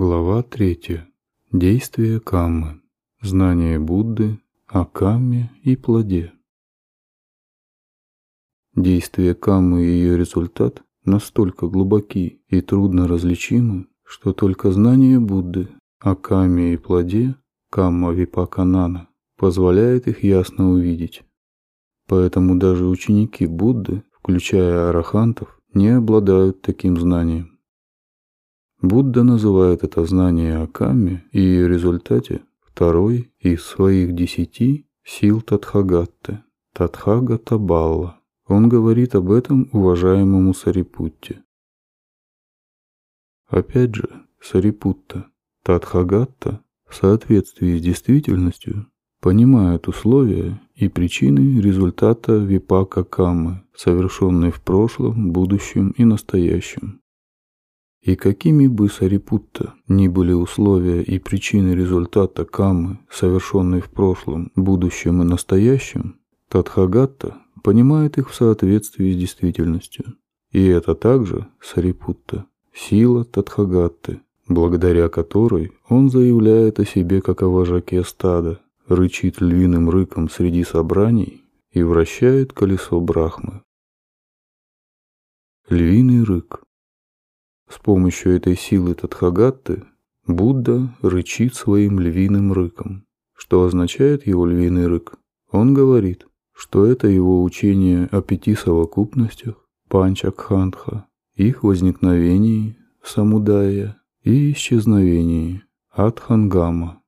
Глава 3. Действие каммы. Знание Будды о камме и плоде. Действие каммы и ее результат настолько глубоки и трудно различимы, что только знание Будды о камме и плоде, камма випаканана, позволяет их ясно увидеть. Поэтому даже ученики Будды, включая арахантов, не обладают таким знанием. Будда называет это знание о и ее результате второй из своих десяти сил Тадхагатты, Тадхагата Балла. Он говорит об этом уважаемому Сарипутте. Опять же, Сарипутта, Тадхагатта в соответствии с действительностью понимает условия и причины результата випака каммы, совершенной в прошлом, будущем и настоящем. И какими бы Сарипутта ни были условия и причины результата каммы, совершенной в прошлом, будущем и настоящем, Тадхагатта понимает их в соответствии с действительностью. И это также Сарипутта, сила Тадхагатты, благодаря которой он заявляет о себе как о вожаке стада, рычит львиным рыком среди собраний и вращает колесо Брахмы. Львиный рык с помощью этой силы Тадхагатты Будда рычит своим львиным рыком. Что означает его львиный рык? Он говорит, что это его учение о пяти совокупностях, панчакхантха, их возникновении, самудая и исчезновении, адхангама.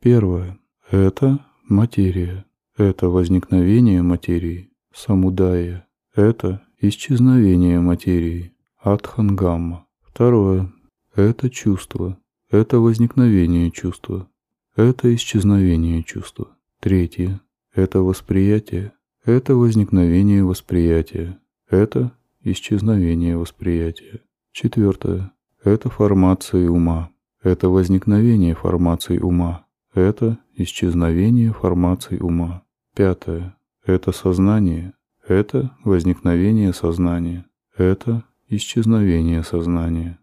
Первое. Это материя. Это возникновение материи, самудая. Это исчезновение материи, Адхангамма. Второе. Это чувство. Это возникновение чувства. Это исчезновение чувства. Третье. Это восприятие. Это возникновение восприятия. Это исчезновение восприятия. Четвертое. Это формация ума. Это возникновение формации ума. Это исчезновение формации ума. Пятое. Это сознание. Это возникновение сознания. Это исчезновение сознания.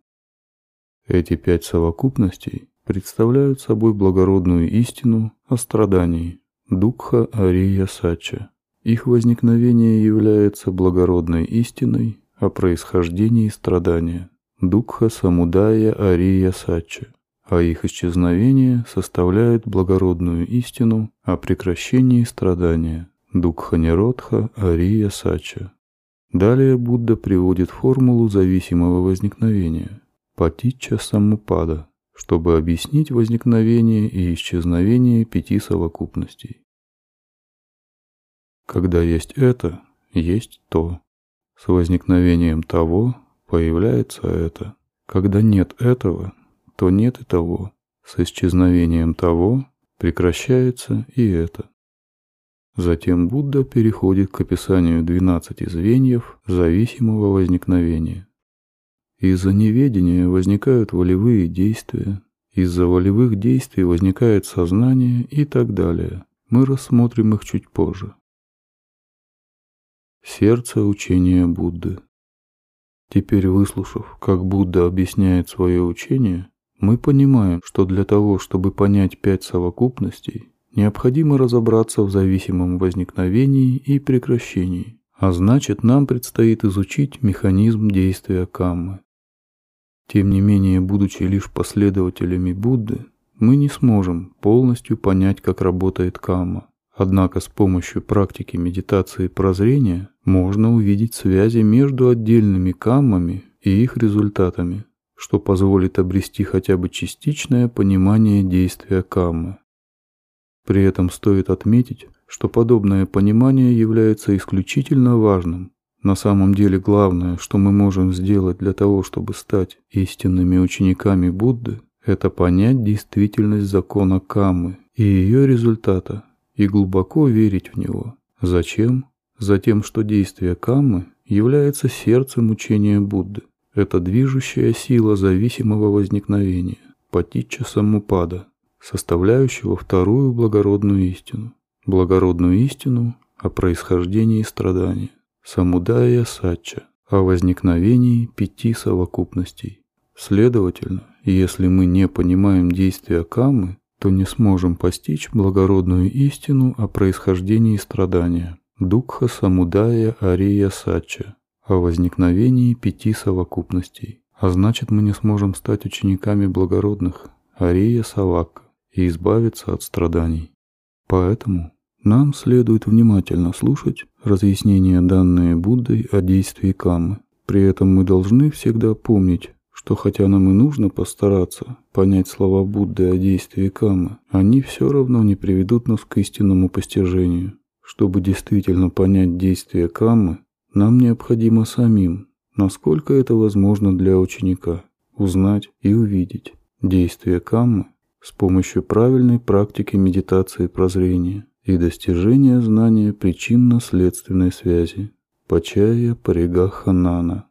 Эти пять совокупностей представляют собой благородную истину о страдании, Дукха Ария Сача. Их возникновение является благородной истиной о происхождении страдания, Дукха Самудая Ария Сача, а их исчезновение составляет благородную истину о прекращении страдания, Дукха Ниродха Ария Сача. Далее Будда приводит формулу зависимого возникновения – патича самупада, чтобы объяснить возникновение и исчезновение пяти совокупностей. Когда есть это, есть то. С возникновением того появляется это. Когда нет этого, то нет и того. С исчезновением того прекращается и это. Затем Будда переходит к описанию 12 звеньев зависимого возникновения. Из-за неведения возникают волевые действия, из-за волевых действий возникает сознание и так далее. Мы рассмотрим их чуть позже. Сердце учения Будды. Теперь выслушав, как Будда объясняет свое учение, мы понимаем, что для того, чтобы понять пять совокупностей, необходимо разобраться в зависимом возникновении и прекращении, а значит нам предстоит изучить механизм действия каммы. Тем не менее, будучи лишь последователями Будды, мы не сможем полностью понять, как работает камма. Однако с помощью практики медитации прозрения можно увидеть связи между отдельными каммами и их результатами, что позволит обрести хотя бы частичное понимание действия каммы. При этом стоит отметить, что подобное понимание является исключительно важным. На самом деле главное, что мы можем сделать для того, чтобы стать истинными учениками Будды, это понять действительность закона Каммы и ее результата и глубоко верить в него. Зачем? Затем, что действие Каммы является сердцем учения Будды. Это движущая сила зависимого возникновения, патича самупада, составляющего вторую благородную истину. Благородную истину о происхождении страдания. Самудая Сача о возникновении пяти совокупностей. Следовательно, если мы не понимаем действия каммы, то не сможем постичь благородную истину о происхождении страдания. Дукха Самудая Ария Сача о возникновении пяти совокупностей. А значит, мы не сможем стать учениками благородных Ария Савака и избавиться от страданий. Поэтому нам следует внимательно слушать разъяснения, данные Буддой о действии каммы. При этом мы должны всегда помнить, что хотя нам и нужно постараться понять слова Будды о действии каммы, они все равно не приведут нас к истинному постижению. Чтобы действительно понять действие каммы, нам необходимо самим, насколько это возможно для ученика, узнать и увидеть действие каммы с помощью правильной практики медитации прозрения и достижения знания причинно-следственной связи. Пачая Паригаханана.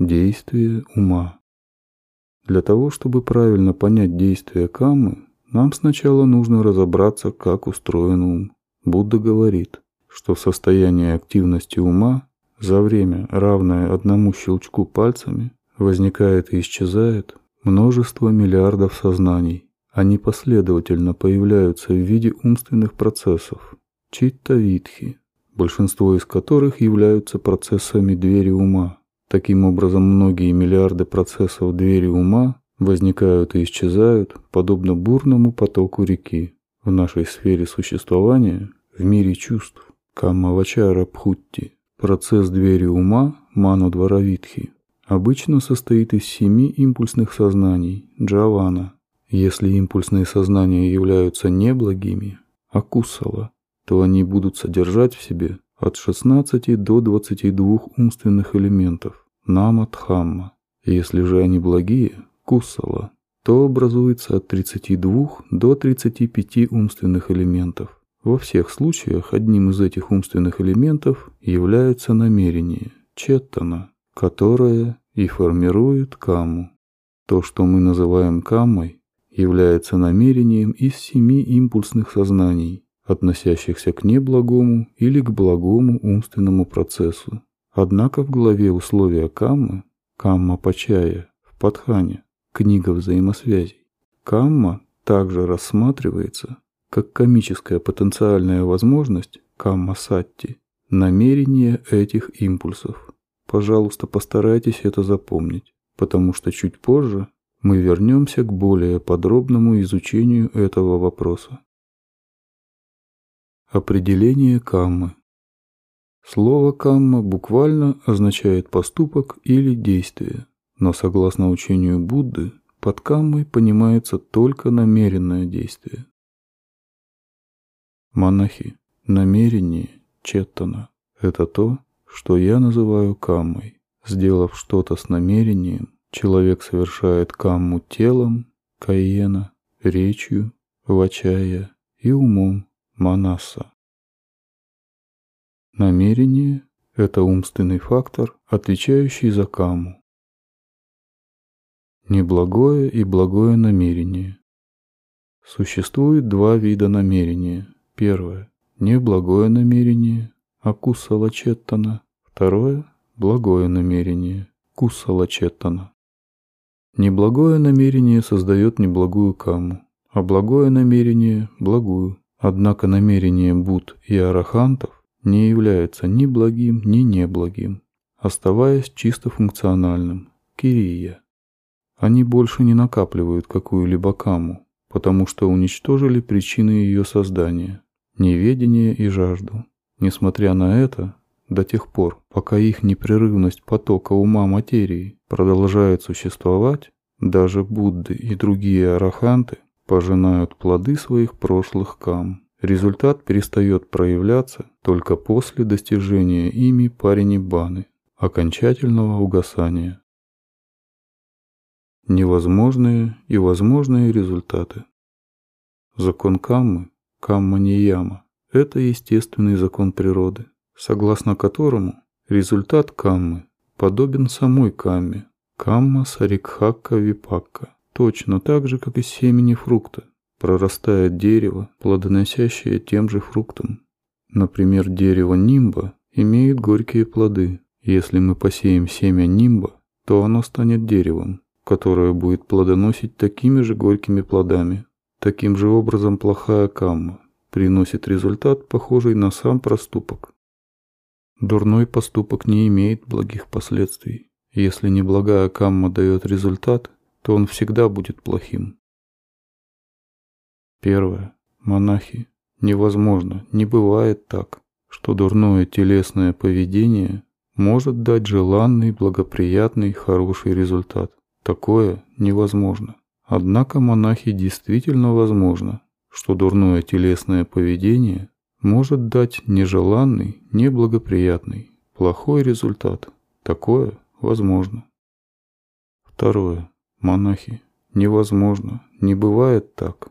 Действие ума. Для того, чтобы правильно понять действие каммы, нам сначала нужно разобраться, как устроен ум. Будда говорит, что в состоянии активности ума за время, равное одному щелчку пальцами, возникает и исчезает множество миллиардов сознаний. Они последовательно появляются в виде умственных процессов, читта-витхи, большинство из которых являются процессами двери ума. Таким образом, многие миллиарды процессов двери ума возникают и исчезают, подобно бурному потоку реки. В нашей сфере существования, в мире чувств, Каммавачара Пхутти, процесс двери ума, Ману Дваравитхи, обычно состоит из семи импульсных сознаний, джавана. Если импульсные сознания являются неблагими, акусала, то они будут содержать в себе от 16 до 22 умственных элементов, нама дхамма. Если же они благие, кусала, то образуется от 32 до 35 умственных элементов. Во всех случаях одним из этих умственных элементов является намерение, четтана, которое и формирует камму. То, что мы называем каммой, является намерением из семи импульсных сознаний, относящихся к неблагому или к благому умственному процессу. Однако в главе условия каммы, камма пачая, в Падхане, книга взаимосвязей, камма также рассматривается как комическая потенциальная возможность камма сатти, намерение этих импульсов. Пожалуйста, постарайтесь это запомнить, потому что чуть позже мы вернемся к более подробному изучению этого вопроса. Определение каммы. Слово камма буквально означает поступок или действие, но согласно учению Будды, под каммой понимается только намеренное действие. Монахи, намерение, четтана – это то, что я называю каммой. Сделав что-то с намерением, человек совершает камму телом, каена, речью, вачая и умом, манаса. Намерение – это умственный фактор, отвечающий за камму. Неблагое и благое намерение. Существует два вида намерения. Первое – неблагое намерение, акусала четтана. Второе – благое намерение, кусала четтана. Неблагое намерение создает неблагую каму, а благое намерение – благую. Однако намерение Буд и Арахантов не является ни благим, ни неблагим, оставаясь чисто функциональным – кирия. Они больше не накапливают какую-либо каму, потому что уничтожили причины ее создания – неведение и жажду. Несмотря на это, до тех пор, пока их непрерывность потока ума материи продолжает существовать, даже Будды и другие араханты пожинают плоды своих прошлых кам. Результат перестает проявляться только после достижения ими паринибаны, окончательного угасания. Невозможные и возможные результаты. Закон каммы, камма-нияма, это естественный закон природы, согласно которому результат каммы подобен самой камме, камма сарикхакка випакка, точно так же, как и семени фрукта. Прорастает дерево, плодоносящее тем же фруктом. Например, дерево нимба имеет горькие плоды. Если мы посеем семя нимба, то оно станет деревом. которое будет плодоносить такими же горькими плодами. Таким же образом плохая камма приносит результат, похожий на сам проступок. Дурной поступок не имеет благих последствий. Если неблагая камма дает результат, то он всегда будет плохим. Первое. Монахи. Невозможно, не бывает так, что дурное телесное поведение может дать желанный, благоприятный, хороший результат. Такое невозможно. Однако монахи действительно возможно, что дурное телесное поведение может дать нежеланный, неблагоприятный, плохой результат. Такое возможно. Второе. Монахи. Невозможно, не бывает так,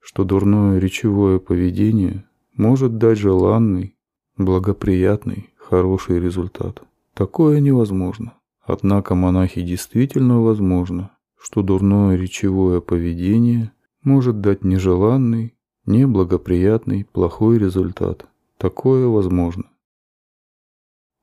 что дурное речевое поведение может дать желанный, благоприятный, хороший результат. Такое невозможно. Однако монахи действительно возможно, что дурное речевое поведение может дать нежеланный, неблагоприятный, плохой результат. Такое возможно.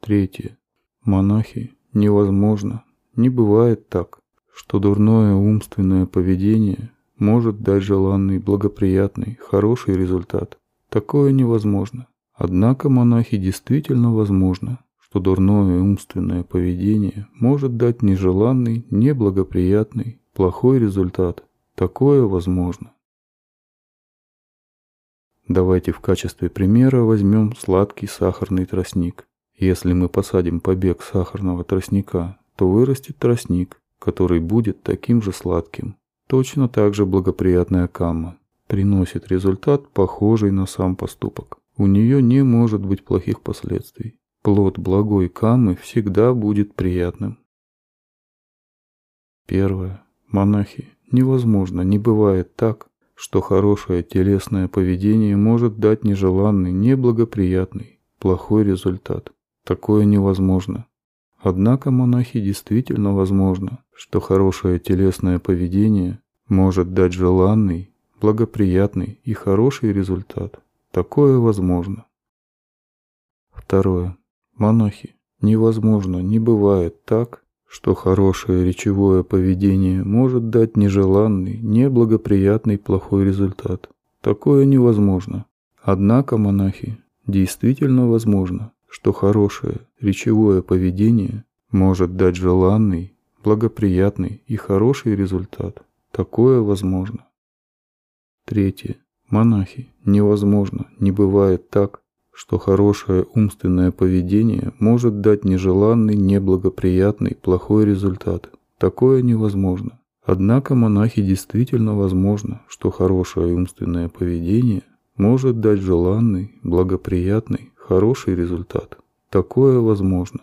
Третье. Монахи невозможно, не бывает так, что дурное умственное поведение может дать желанный, благоприятный, хороший результат. Такое невозможно. Однако монахи действительно возможно, что дурное умственное поведение может дать нежеланный, неблагоприятный, плохой результат. Такое возможно. Давайте в качестве примера возьмем сладкий сахарный тростник. Если мы посадим побег сахарного тростника, то вырастет тростник, который будет таким же сладким. Точно так же благоприятная камма приносит результат, похожий на сам поступок. У нее не может быть плохих последствий. Плод благой камы всегда будет приятным. Первое. Монахи. Невозможно, не бывает так, что хорошее телесное поведение может дать нежеланный, неблагоприятный, плохой результат. Такое невозможно. Однако монахи действительно возможно, что хорошее телесное поведение может дать желанный, благоприятный и хороший результат. Такое возможно. Второе. Монахи. Невозможно, не бывает так, что хорошее речевое поведение может дать нежеланный, неблагоприятный плохой результат. Такое невозможно. Однако, монахи, действительно возможно, что хорошее речевое поведение может дать желанный, благоприятный и хороший результат. Такое возможно. Третье. Монахи, невозможно, не бывает так, что хорошее умственное поведение может дать нежеланный, неблагоприятный, плохой результат. Такое невозможно. Однако монахи действительно возможно, что хорошее умственное поведение может дать желанный, благоприятный, хороший результат. Такое возможно.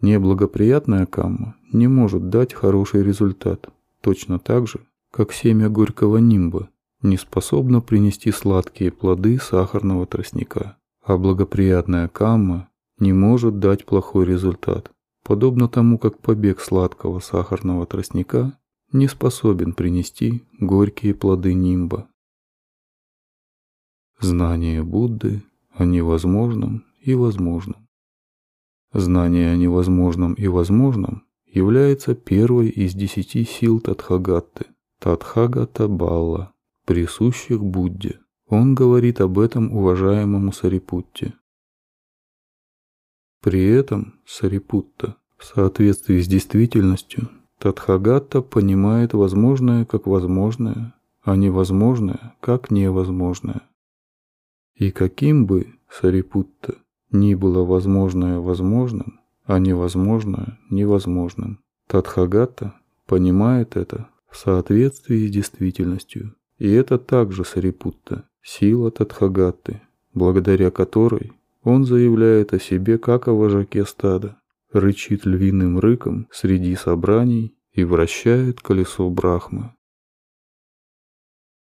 Неблагоприятная камма не может дать хороший результат, точно так же, как семя горького нимба не способна принести сладкие плоды сахарного тростника, а благоприятная камма не может дать плохой результат, подобно тому, как побег сладкого сахарного тростника не способен принести горькие плоды нимба. Знание Будды о невозможном и возможном. Знание о невозможном и возможном является первой из десяти сил Тадхагатты, Тадхагата Балла, присущих Будде. Он говорит об этом уважаемому Сарипутте. При этом Сарипутта в соответствии с действительностью Тадхагата понимает возможное как возможное, а невозможное как невозможное. И каким бы Сарипутта ни было возможное возможным, а невозможное невозможным, Тадхагата понимает это в соответствии с действительностью. И это также Сарипутта, сила Тадхагатты, благодаря которой он заявляет о себе как о вожаке стада, рычит львиным рыком среди собраний и вращает колесо Брахмы.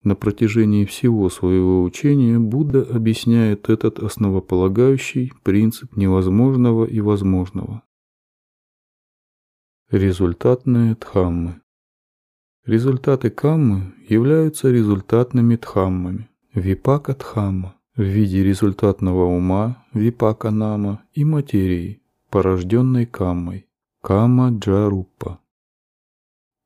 На протяжении всего своего учения Будда объясняет этот основополагающий принцип невозможного и возможного. Результатные дхаммы Результаты каммы являются результатными дхаммами. Випака дхамма в виде результатного ума, випака нама и материи, порожденной каммой. Кама Джаруппа.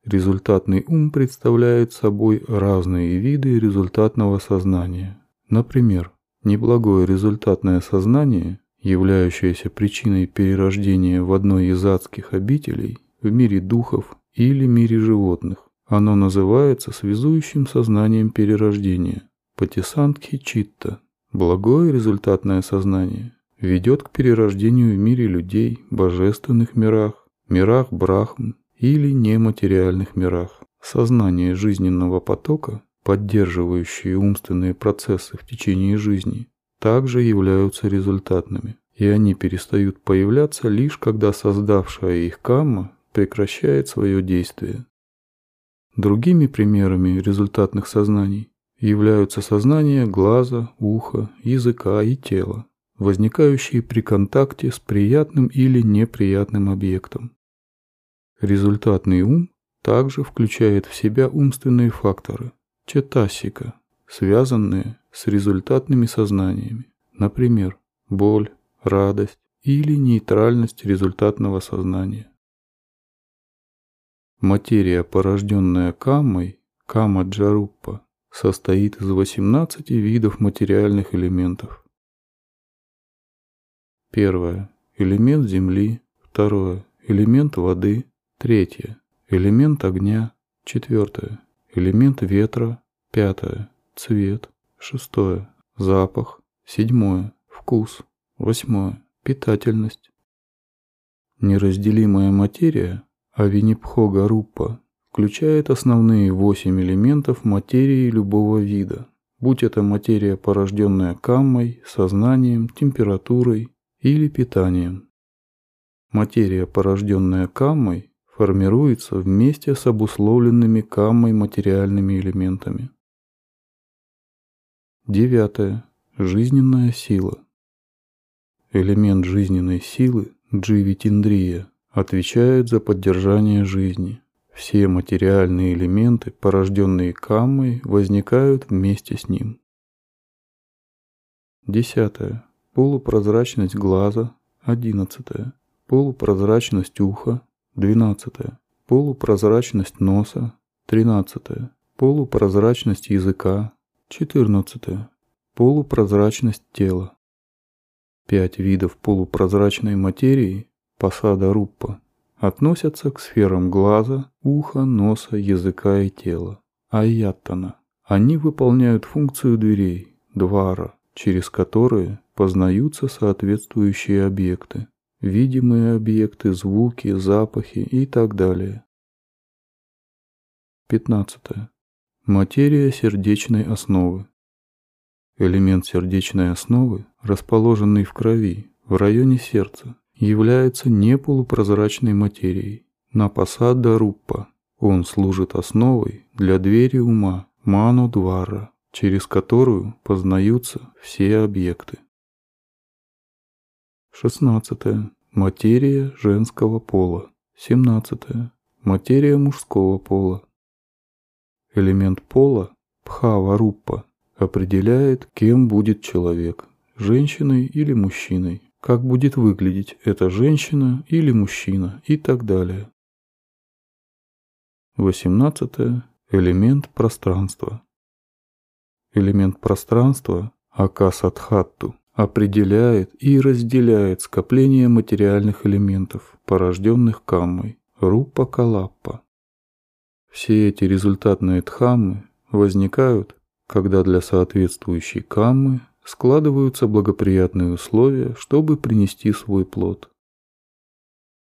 Результатный ум представляет собой разные виды результатного сознания. Например, неблагое результатное сознание, являющееся причиной перерождения в одной из адских обителей, в мире духов или мире животных. Оно называется связующим сознанием перерождения – патисантхи читта. Благое результатное сознание ведет к перерождению в мире людей, божественных мирах, мирах Брахм или нематериальных мирах. Сознание жизненного потока, поддерживающие умственные процессы в течение жизни, также являются результатными, и они перестают появляться лишь когда создавшая их камма прекращает свое действие. Другими примерами результатных сознаний являются сознания глаза, уха, языка и тела, возникающие при контакте с приятным или неприятным объектом. Результатный ум также включает в себя умственные факторы, четасика, связанные с результатными сознаниями, например, боль, радость или нейтральность результатного сознания. Материя, порожденная каммой, кама джаруппа, состоит из 18 видов материальных элементов. Первое. Элемент земли. Второе. Элемент воды. Третье. Элемент огня. Четвертое. Элемент ветра. Пятое. Цвет. Шестое. Запах. Седьмое. Вкус. Восьмое. Питательность. Неразделимая материя, авинипхога руппа, включает основные восемь элементов материи любого вида, будь это материя, порожденная каммой, сознанием, температурой или питанием. Материя, порожденная каммой, формируется вместе с обусловленными каммой материальными элементами. Девятое. Жизненная сила. Элемент жизненной силы, дживитиндрия, отвечает за поддержание жизни, все материальные элементы, порожденные каммой, возникают вместе с ним. Десятое. Полупрозрачность глаза. Одиннадцатое. Полупрозрачность уха. Двенадцатое. Полупрозрачность носа. Тринадцатое. Полупрозрачность языка. Четырнадцатое. Полупрозрачность тела. Пять видов полупрозрачной материи, посада руппа, относятся к сферам глаза, уха, носа, языка и тела. Айяттана. Они выполняют функцию дверей, двара, через которые познаются соответствующие объекты, видимые объекты, звуки, запахи и так далее. 15. Материя сердечной основы. Элемент сердечной основы, расположенный в крови, в районе сердца, является не полупрозрачной материей. На посада руппа он служит основой для двери ума ману-двара, через которую познаются все объекты. 16. Материя женского пола. 17. Материя мужского пола. Элемент пола пхава-руппа определяет, кем будет человек – женщиной или мужчиной, как будет выглядеть эта женщина или мужчина и так далее. 18. Элемент пространства. Элемент пространства, Акасадхатту, определяет и разделяет скопление материальных элементов, порожденных каммой, рупа-калаппа. Все эти результатные дхаммы возникают, когда для соответствующей каммы складываются благоприятные условия, чтобы принести свой плод.